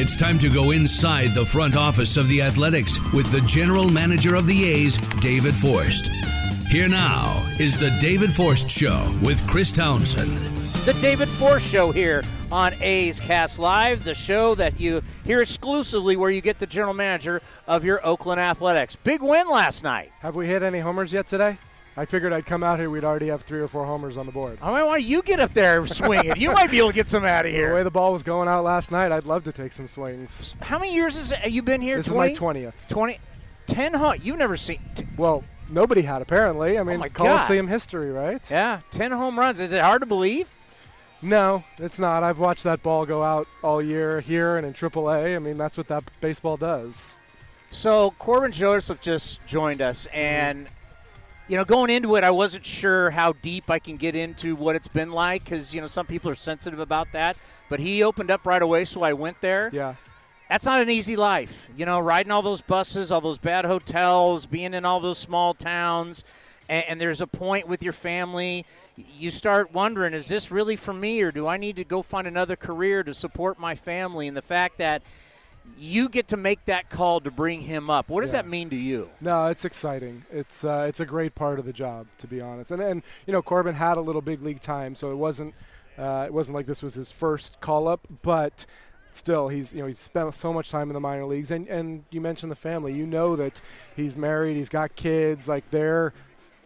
It's time to go inside the front office of the Athletics with the general manager of the A's, David Forst. Here now is the David Forst Show with Chris Townsend. The David Forst Show here on A's Cast Live, the show that you hear exclusively where you get the general manager of your Oakland Athletics. Big win last night. Have we hit any homers yet today? I figured I'd come out here. We'd already have three or four homers on the board. I mean, why don't you get up there and swing it? You might be able to get some out of here. The way the ball was going out last night, I'd love to take some swings. How many years has have you been here? This 20? is my 20th. 20 10 home. You've never seen. T- Well, nobody had apparently. I oh mean, Oh Coliseum history, right? yeah, 10 home runs. Is it hard to believe? No, it's not. I've watched that ball go out all year here and in AAA. I mean, that's what that baseball does. So Corbin Joseph just joined us, and you know, going into it, I wasn't sure how deep I can get into what it's been like because you know some people are sensitive about that. But he opened up right away, so I went there. Yeah. That's not an easy life, you know, riding all those buses, all those bad hotels, being in all those small towns, and, and there's a point with your family. You start wondering, is this really for me, or do I need to go find another career to support my family? And the fact that you get to make that call to bring him up, what does Yeah. that mean to you? No, it's exciting. It's uh, it's a great part of the job, to be honest. And and you know, Corbin had a little big league time, so it wasn't uh, it wasn't like this was his first call up, but still, he's you know he's spent so much time in the minor leagues. And and you mentioned the family. You know that he's married, he's got kids, like they're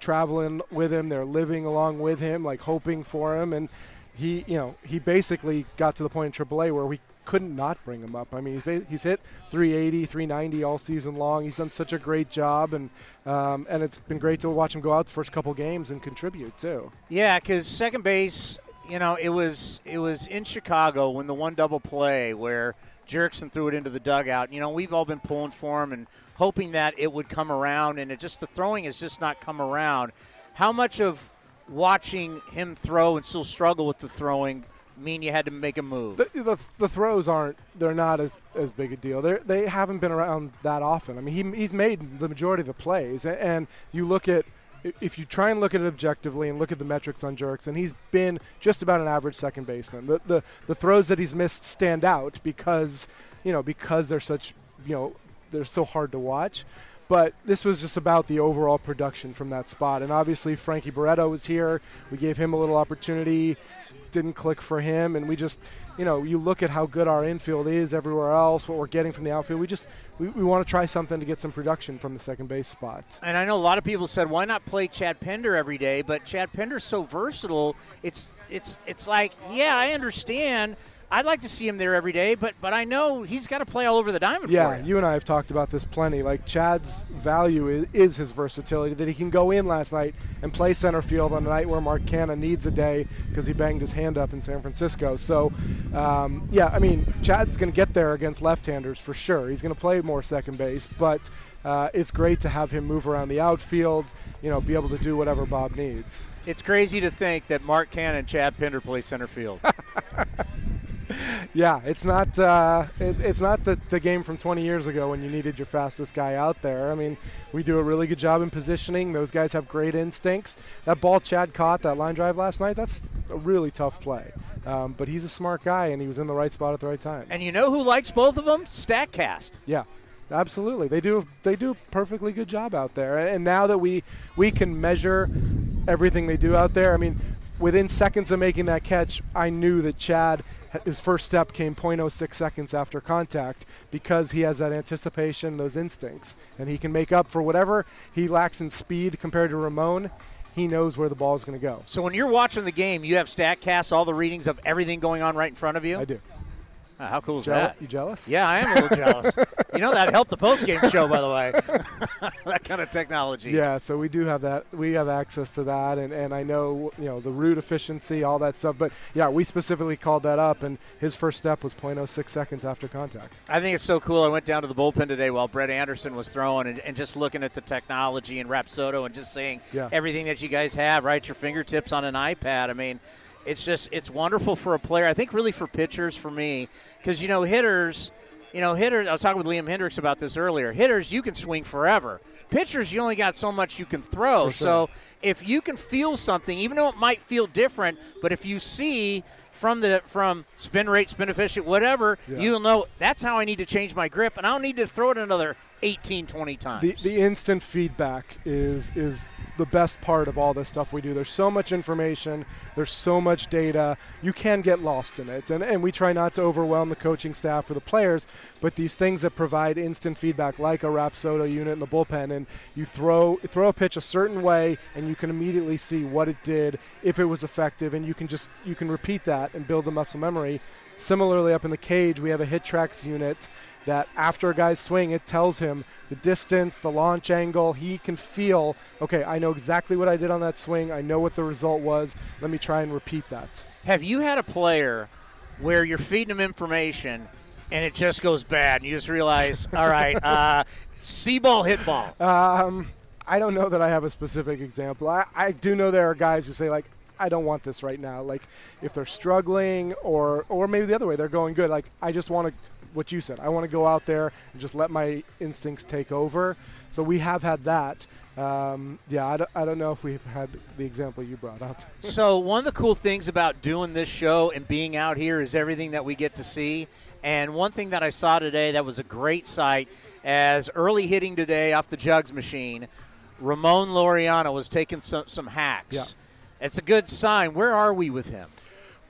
traveling with him, they're living along with him, like hoping for him, and he you know he basically got to the point in AAA where we couldn't not bring him up. I mean, he's he's hit 380, 390 all season long. He's done such a great job, and um, and it's been great to watch him go out the first couple games and contribute too. Yeah, because second base, you know, it was it was in Chicago when the one double play where Jurickson threw it into the dugout. You know, we've all been pulling for him and hoping that it would come around, and it just the throwing has just not come around. How much of watching him throw and still struggle with the throwing mean you had to make a move? The, the, the throws aren't they're not as, as big a deal. They they haven't been around that often. I mean, he, he's made the majority of the plays, and, and you look at if you try and look at it objectively and look at the metrics on Jerks, and he's been just about an average second baseman. The, the the throws that he's missed stand out because you know because they're such you know they're so hard to watch. But this was just about the overall production from that spot. And obviously, Frankie Barreto was here. We gave him a little opportunity. Didn't click for him. And we just, you know, you look at how good our infield is everywhere else, what we're getting from the outfield. We just, we, we want to try something to get some production from the second base spot. And I know a lot of people said, "Why not play Chad Pinder every day?" But Chad Pinder's so versatile. It's it's it's like, yeah, I understand. I'd like to see him there every day, but but I know he's got to play all over the diamond. Yeah, for you. you and I have talked about this plenty. Like Chad's value is, is his versatility that he can go in last night and play center field on a night where Mark Canha needs a day because he banged his hand up in San Francisco. So, um, yeah, I mean, Chad's going to get there against left-handers for sure. He's going to play more second base, but uh, it's great to have him move around the outfield. You know, be able to do whatever Bob needs. It's crazy to think that Mark Canha and Chad Pinder play center field. Yeah, it's not uh, it, it's not the, the game from 20 years ago when you needed your fastest guy out there. I mean, we do a really good job in positioning. Those guys have great instincts. That ball Chad caught, that line drive last night, that's a really tough play. Um, but he's a smart guy, and he was in the right spot at the right time. and you know who likes both of them? Statcast. Yeah, absolutely. They do they do a perfectly good job out there. And now that we we can measure everything they do out there, I mean, within seconds of making that catch, I knew that Chad his first step came 0.06 seconds after contact because he has that anticipation, those instincts, and he can make up for whatever he lacks in speed compared to Ramon. He knows where the ball is going to go. So when you're watching the game, you have Statcast, all the readings of everything going on right in front of you. I do. Oh, how cool is Jeal- that? You jealous? Yeah, I am a little jealous. You know that helped the post game show, by the way. that kind of technology. Yeah, so we do have that. We have access to that, and, and I know you know the route efficiency, all that stuff. But yeah, we specifically called that up, and his first step was 0.06 seconds after contact. I think it's so cool. I went down to the bullpen today while Brett Anderson was throwing and, and just looking at the technology and Rapsodo and just seeing Yeah. everything that you guys have right at your fingertips on an iPad. I mean, it's just it's wonderful for a player. I think really for pitchers for me because you know hitters, you know hitters. I was talking with Liam Hendriks about this earlier. Hitters you can swing forever. Pitchers you only got so much you can throw. Sure. So if you can feel something, even though it might feel different, but if you see from the from spin rate, spin efficient, whatever, Yeah. you'll know that's how I need to change my grip, and I don't need to throw it another 18, 20 times. The, the instant feedback is is the best part of all this stuff we do. There's so much information, there's so much data. You can get lost in it, and and we try not to overwhelm the coaching staff or the players. But these things that provide instant feedback, like a Rapsodo unit in the bullpen, and you throw throw a pitch a certain way, and you can immediately see what it did, if it was effective, and you can just you can repeat that and build the muscle memory. Similarly, up in the cage, we have a HitTrax unit that after a guy's swing, it tells him the distance, the launch angle. He can feel, okay, I know exactly what I did on that swing. I know what the result was. Let me try and repeat that. Have you had a player where you're feeding him information and it just goes bad, and you just realize, all right, uh, see ball, hit ball? Um, I don't know that I have a specific example. I, I do know there are guys who say, like, I don't want this right now. Like, if they're struggling, or or maybe the other way, they're going good. Like, I just want to, what you said, I want to go out there and just let my instincts take over. So we have had that. Um, yeah, I don't, I don't know if we've had the example you brought up. so one of the cool things about doing this show and being out here is everything that we get to see. And one thing that I saw today that was a great sight as early hitting today off the jugs machine, Ramon Laureano was taking some, some hacks. Yeah. It's a good sign. Where are we with him?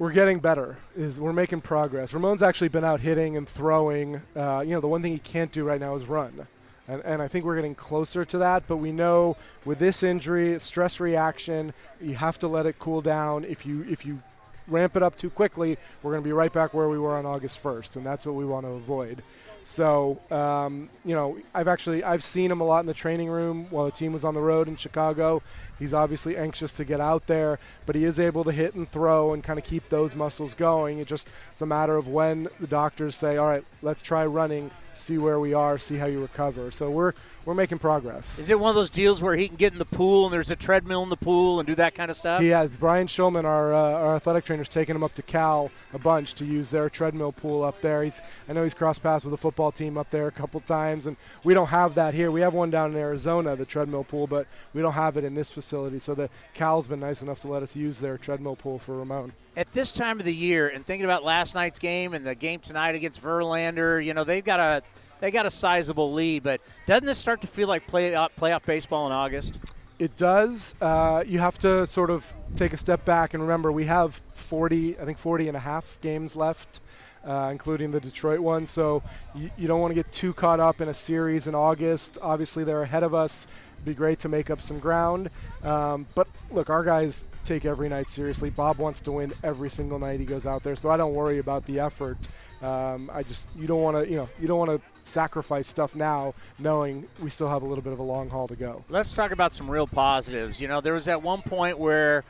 we're getting better. Is we're making progress. Ramon's actually been out hitting and throwing. Uh, you know, the one thing he can't do right now is run, and, and I think we're getting closer to that. But we know with this injury, stress reaction, you have to let it cool down. If you if you ramp it up too quickly, we're going to be right back where we were on August 1st, and that's what we want to avoid. So, um, you know, I've actually I've seen him a lot in the training room while the team was on the road in Chicago. He's obviously anxious to get out there, but he is able to hit and throw and kind of keep those muscles going. It just it's a matter of when the doctors say, "All right, let's try running, see where we are, see how you recover." So we're we're making progress. Is it one of those deals where he can get in the pool and there's a treadmill in the pool and do that kind of stuff? Yeah, Brian Schulman, our, uh, our athletic trainer, is taking him up to Cal a bunch to use their treadmill pool up there. He's I know he's crossed paths with the football team up there a couple times, and we don't have that here. We have one down in Arizona, the treadmill pool, but we don't have it in this facility. So the Cal's been nice enough to let us use their treadmill pool for Ramon. At this time of the year, and thinking about last night's game and the game tonight against Verlander, you know they've got a they got a sizable lead, but doesn't this start to feel like play, uh, playoff baseball in August? It does. Uh, you have to sort of take a step back and remember we have 40, I think 40 and a half games left, uh, including the Detroit one. So you, you don't want to get too caught up in a series in August. Obviously, they're ahead of us. It'd be great to make up some ground. Um, but look, our guys take every night seriously. Bob wants to win every single night he goes out there, so I don't worry about the effort. Um, I just you don't want to you know you don't want to sacrifice stuff now, knowing we still have a little bit of a long haul to go. Let's talk about some real positives. You know, there was at one point where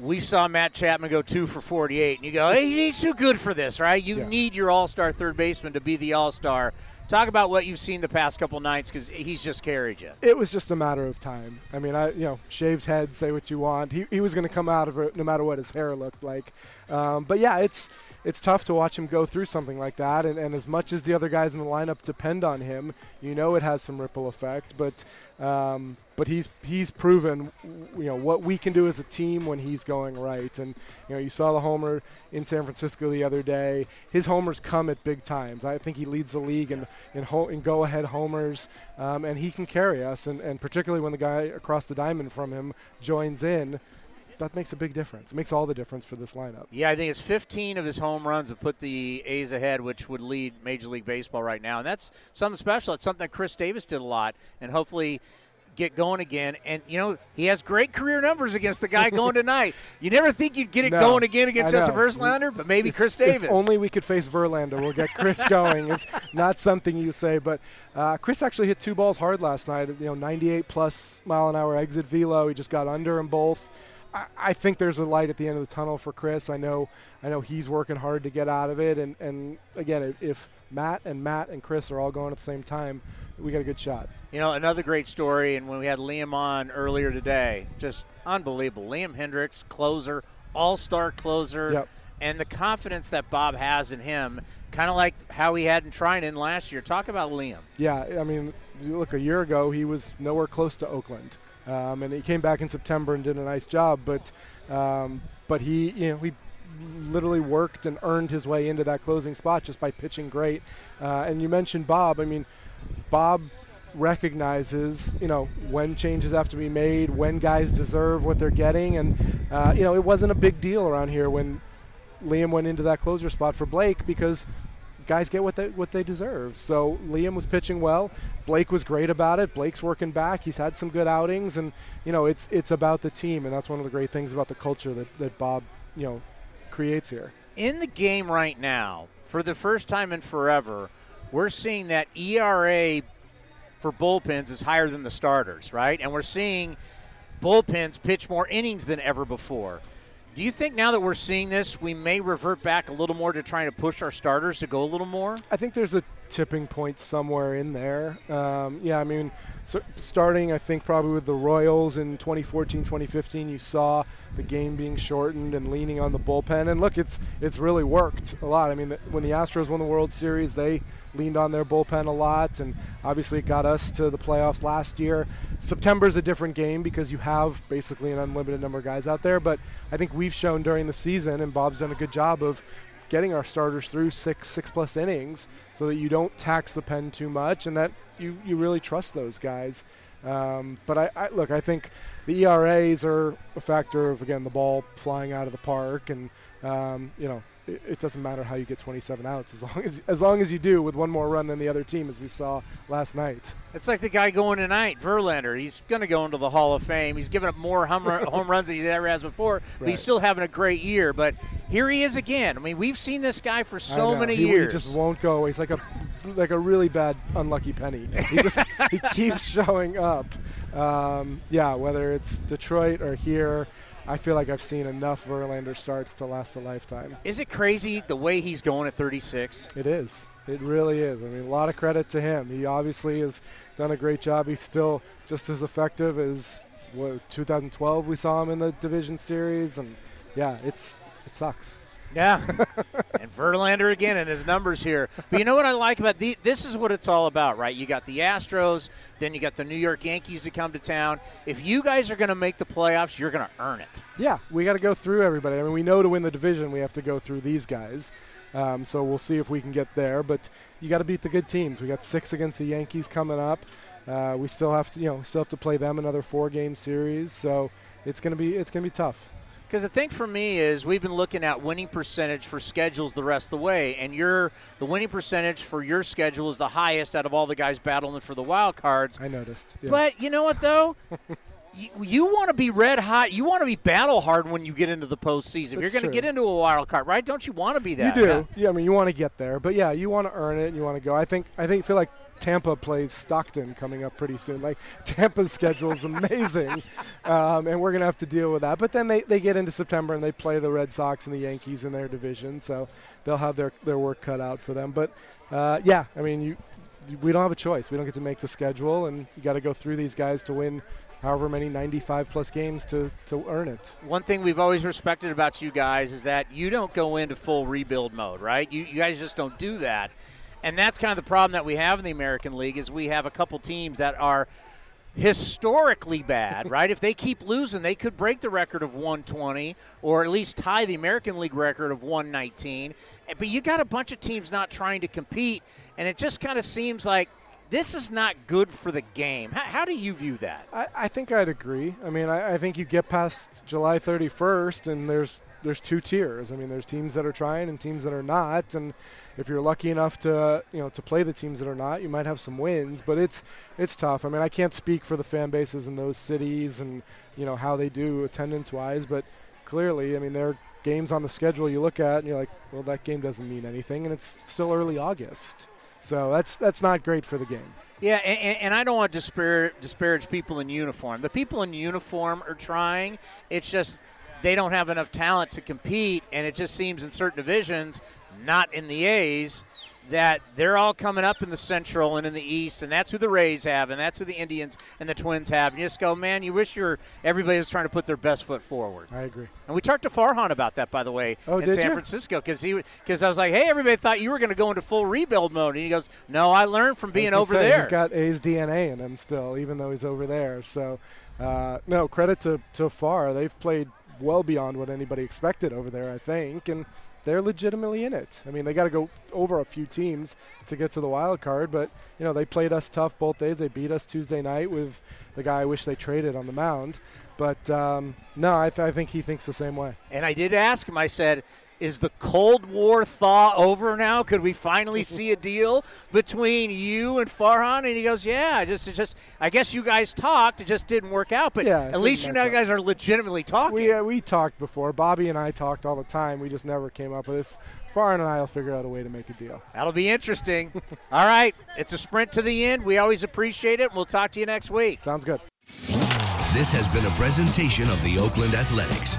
we saw Matt Chapman go two for 48, and you go, hey, he's too good for this, right? You Yeah. need your all star third baseman to be the all star. Talk about what you've seen the past couple nights because he's just carried you. It was just a matter of time. I mean, I you know, shaved head, say what you want. He, he was going to come out of it no matter what his hair looked like. Um, but yeah, it's it's tough to watch him go through something like that. And, and as much as the other guys in the lineup depend on him, you know it has some ripple effect. But um, but he's he's proven you know what we can do as a team when he's going right. And you know you saw the homer in San Francisco the other day. His homers come at big times. I think he leads the league in in, ho- in go ahead homers, um, and he can carry us. And, and particularly when the guy across the diamond from him joins in. That makes a big difference. It makes all the difference for this lineup. Yeah, I think it's 15 of his home runs have put the A's ahead, which would lead Major League Baseball right now. And that's something special. It's something that Khris Davis did a lot. And hopefully get going again. And, you know, he has great career numbers against the guy going tonight. You never think you'd get it No, going again against Justin. Verlander, but maybe Khris Davis. If only we could face Verlander. We'll get Khris going. It's not something you say, but uh, Khris actually hit two balls hard last night. You know, 98 plus mile an hour exit velo. He just got under them both. I, I think there's a light at the end of the tunnel for Khris. I know, I know he's working hard to get out of it. And, and again, if, Matt and Matt and Khris are all going at the same time, we got a good shot. You know, another great story, and when we had Liam on earlier today, just unbelievable. Liam Hendriks, closer, all star closer, Yep. and the confidence that Bob has in him, kind of like how he had in Treinen last year. Talk about Liam. Yeah, I mean, look a year ago, he was nowhere close to Oakland, um, and he came back in September and did a nice job. But, um, but he, you know, he literally worked and earned his way into that closing spot just by pitching great. Uh, and you mentioned Bob. I mean, Bob recognizes, you know, when changes have to be made, when guys deserve what they're getting, and uh, you know, it wasn't a big deal around here when Liam went into that closer spot for Blake because guys get what they what they deserve. So Liam was pitching well. Blake was great about it. Blake's working back. He's had some good outings, and you know it's it's about the team, and that's one of the great things about the culture that that Bob you know creates here. In the game right now, for the first time in forever, we're seeing that ERA for bullpens is higher than the starters, right? And we're seeing bullpens pitch more innings than ever before. Do you think now that we're seeing this, we may revert back a little more to trying to push our starters to go a little more? I think there's a tipping point somewhere in there. Um, yeah, I mean, so starting, I think probably with the Royals in 2014, 2015, you saw the game being shortened and leaning on the bullpen. And look, it's it's really worked a lot. I mean, the, when the Astros won the World Series, they leaned on their bullpen a lot, and obviously it got us to the playoffs last year. September's a different game because you have basically an unlimited number of guys out there. But I think we've shown during the season, and Bob's done a good job of getting our starters through six six plus innings so that you don't tax the pen too much and that you, you really trust those guys. Um, but I, I look I think the ERAs are a factor of again the ball flying out of the park and um, you know it, it doesn't matter how you get 27 outs as long as as long as you do with one more run than the other team as we saw last night It's like the guy going tonight, Verlander. He's going to go into the Hall of Fame. He's given up more home, run, home runs than he ever has before, but he's still having a great year. But here he is again. I mean, we've seen this guy for so many he, years. He just won't go away. He's like a like a really bad unlucky penny. He just he keeps showing up. Um, yeah, whether it's Detroit or here, I feel like I've seen enough Verlander starts to last a lifetime. Is it crazy the way he's going at 36? It is. It really is. I mean, a lot of credit to him. He obviously has done a great job. He's still just as effective as what 2012 we saw him in the division series, and yeah, it's it sucks. Yeah. and Verlander again and his numbers here. But you know what I like about the, this is what it's all about, right? You got the Astros, then you got the New York Yankees to come to town. If you guys are going to make the playoffs, you're going to earn it. Yeah, we got to go through everybody. I mean, we know to win the division, we have to go through these guys. Um, so we'll see if we can get there. But you got to beat the good teams. We got six against the Yankees coming up. Uh, we still have to, you know, still have to play them another four-game series. So it's gonna be it's gonna be tough. Because the thing for me is we've been looking at winning percentage for schedules the rest of the way, and your the winning percentage for your schedule is the highest out of all the guys battling for the wild cards. I noticed. Yeah. But you know what though? you, you want to be red hot. You want to be battle hard when you get into the postseason. If you're That's going to get into a wild card, right? Don't you want to be that? you do. Yeah. Yeah, I mean, you want to get there, but yeah, you want to earn it. and You want to go. I think I think feel like Tampa plays Stockton coming up pretty soon. Like Tampa's schedule is amazing, um, and we're gonna have to deal with that. But then they, they get into September and they play the Red Sox and the Yankees in their division, so they'll have their their work cut out for them. But uh, yeah, I mean, you we don't have a choice. We don't get to make the schedule, and you got to go through these guys to win. However many 95 plus games to, to earn it. One thing we've always respected about you guys is that you don't go into full rebuild mode, right? You, you guys just don't do that. And that's kind of the problem that we have in the American League is we have a couple teams that are historically bad, right? if they keep losing, they could break the record of 120 or at least tie the American League record of 119. But you got a bunch of teams not trying to compete, and it just kind of seems like this is not good for the game. How, how do you view that? I, I think I'd agree. I mean, I, I think you get past July 31st, and there's there's two tiers. I mean, there's teams that are trying and teams that are not, and if you're lucky enough to you know to play the teams that are not, you might have some wins. But it's it's tough. I mean, I can't speak for the fan bases in those cities and you know how they do attendance wise, but clearly, I mean, there are games on the schedule you look at and you're like, well, that game doesn't mean anything, and it's still early August, so that's that's not great for the game. Yeah, and, and, I don't want to disparage, disparage people in uniform. The people in uniform are trying. It's just they don't have enough talent to compete, and it just seems in certain divisions, not in the A's, that they're all coming up in the Central and in the East, and that's who the Rays have, and that's who the Indians and the Twins have. And you just go, man, you wish your everybody was trying to put their best foot forward. I agree. And we talked to Farhan about that, by the way, oh, in San you? Francisco, because he because I was like, hey, everybody thought you were going to go into full rebuild mode, and he goes, no, I learned from being over say, there. He's got A's DNA in him still, even though he's over there. So, uh, no credit to to Far. They've played well beyond what anybody expected over there, I think, and they're legitimately in it. I mean, they got to go over a few teams to get to the wild card, but you know they played us tough both days. They beat us Tuesday night with the guy I wish they traded on the mound. But um, no, I, th- I think he thinks the same way. And I did ask him. I said, is the Cold War thaw over now? Could we finally see a deal between you and Farhan? And he goes, "Yeah, just, just, I guess you guys talked. It just didn't work out. But yeah, at least you know, guys are legitimately talking." We uh, we talked before. Bobby and I talked all the time. We just never came up with it. Farhan and I will figure out a way to make a deal. That'll be interesting. all right, it's a sprint to the end. We always appreciate it. and We'll talk to you next week. Sounds good. This has been a presentation of the Oakland Athletics.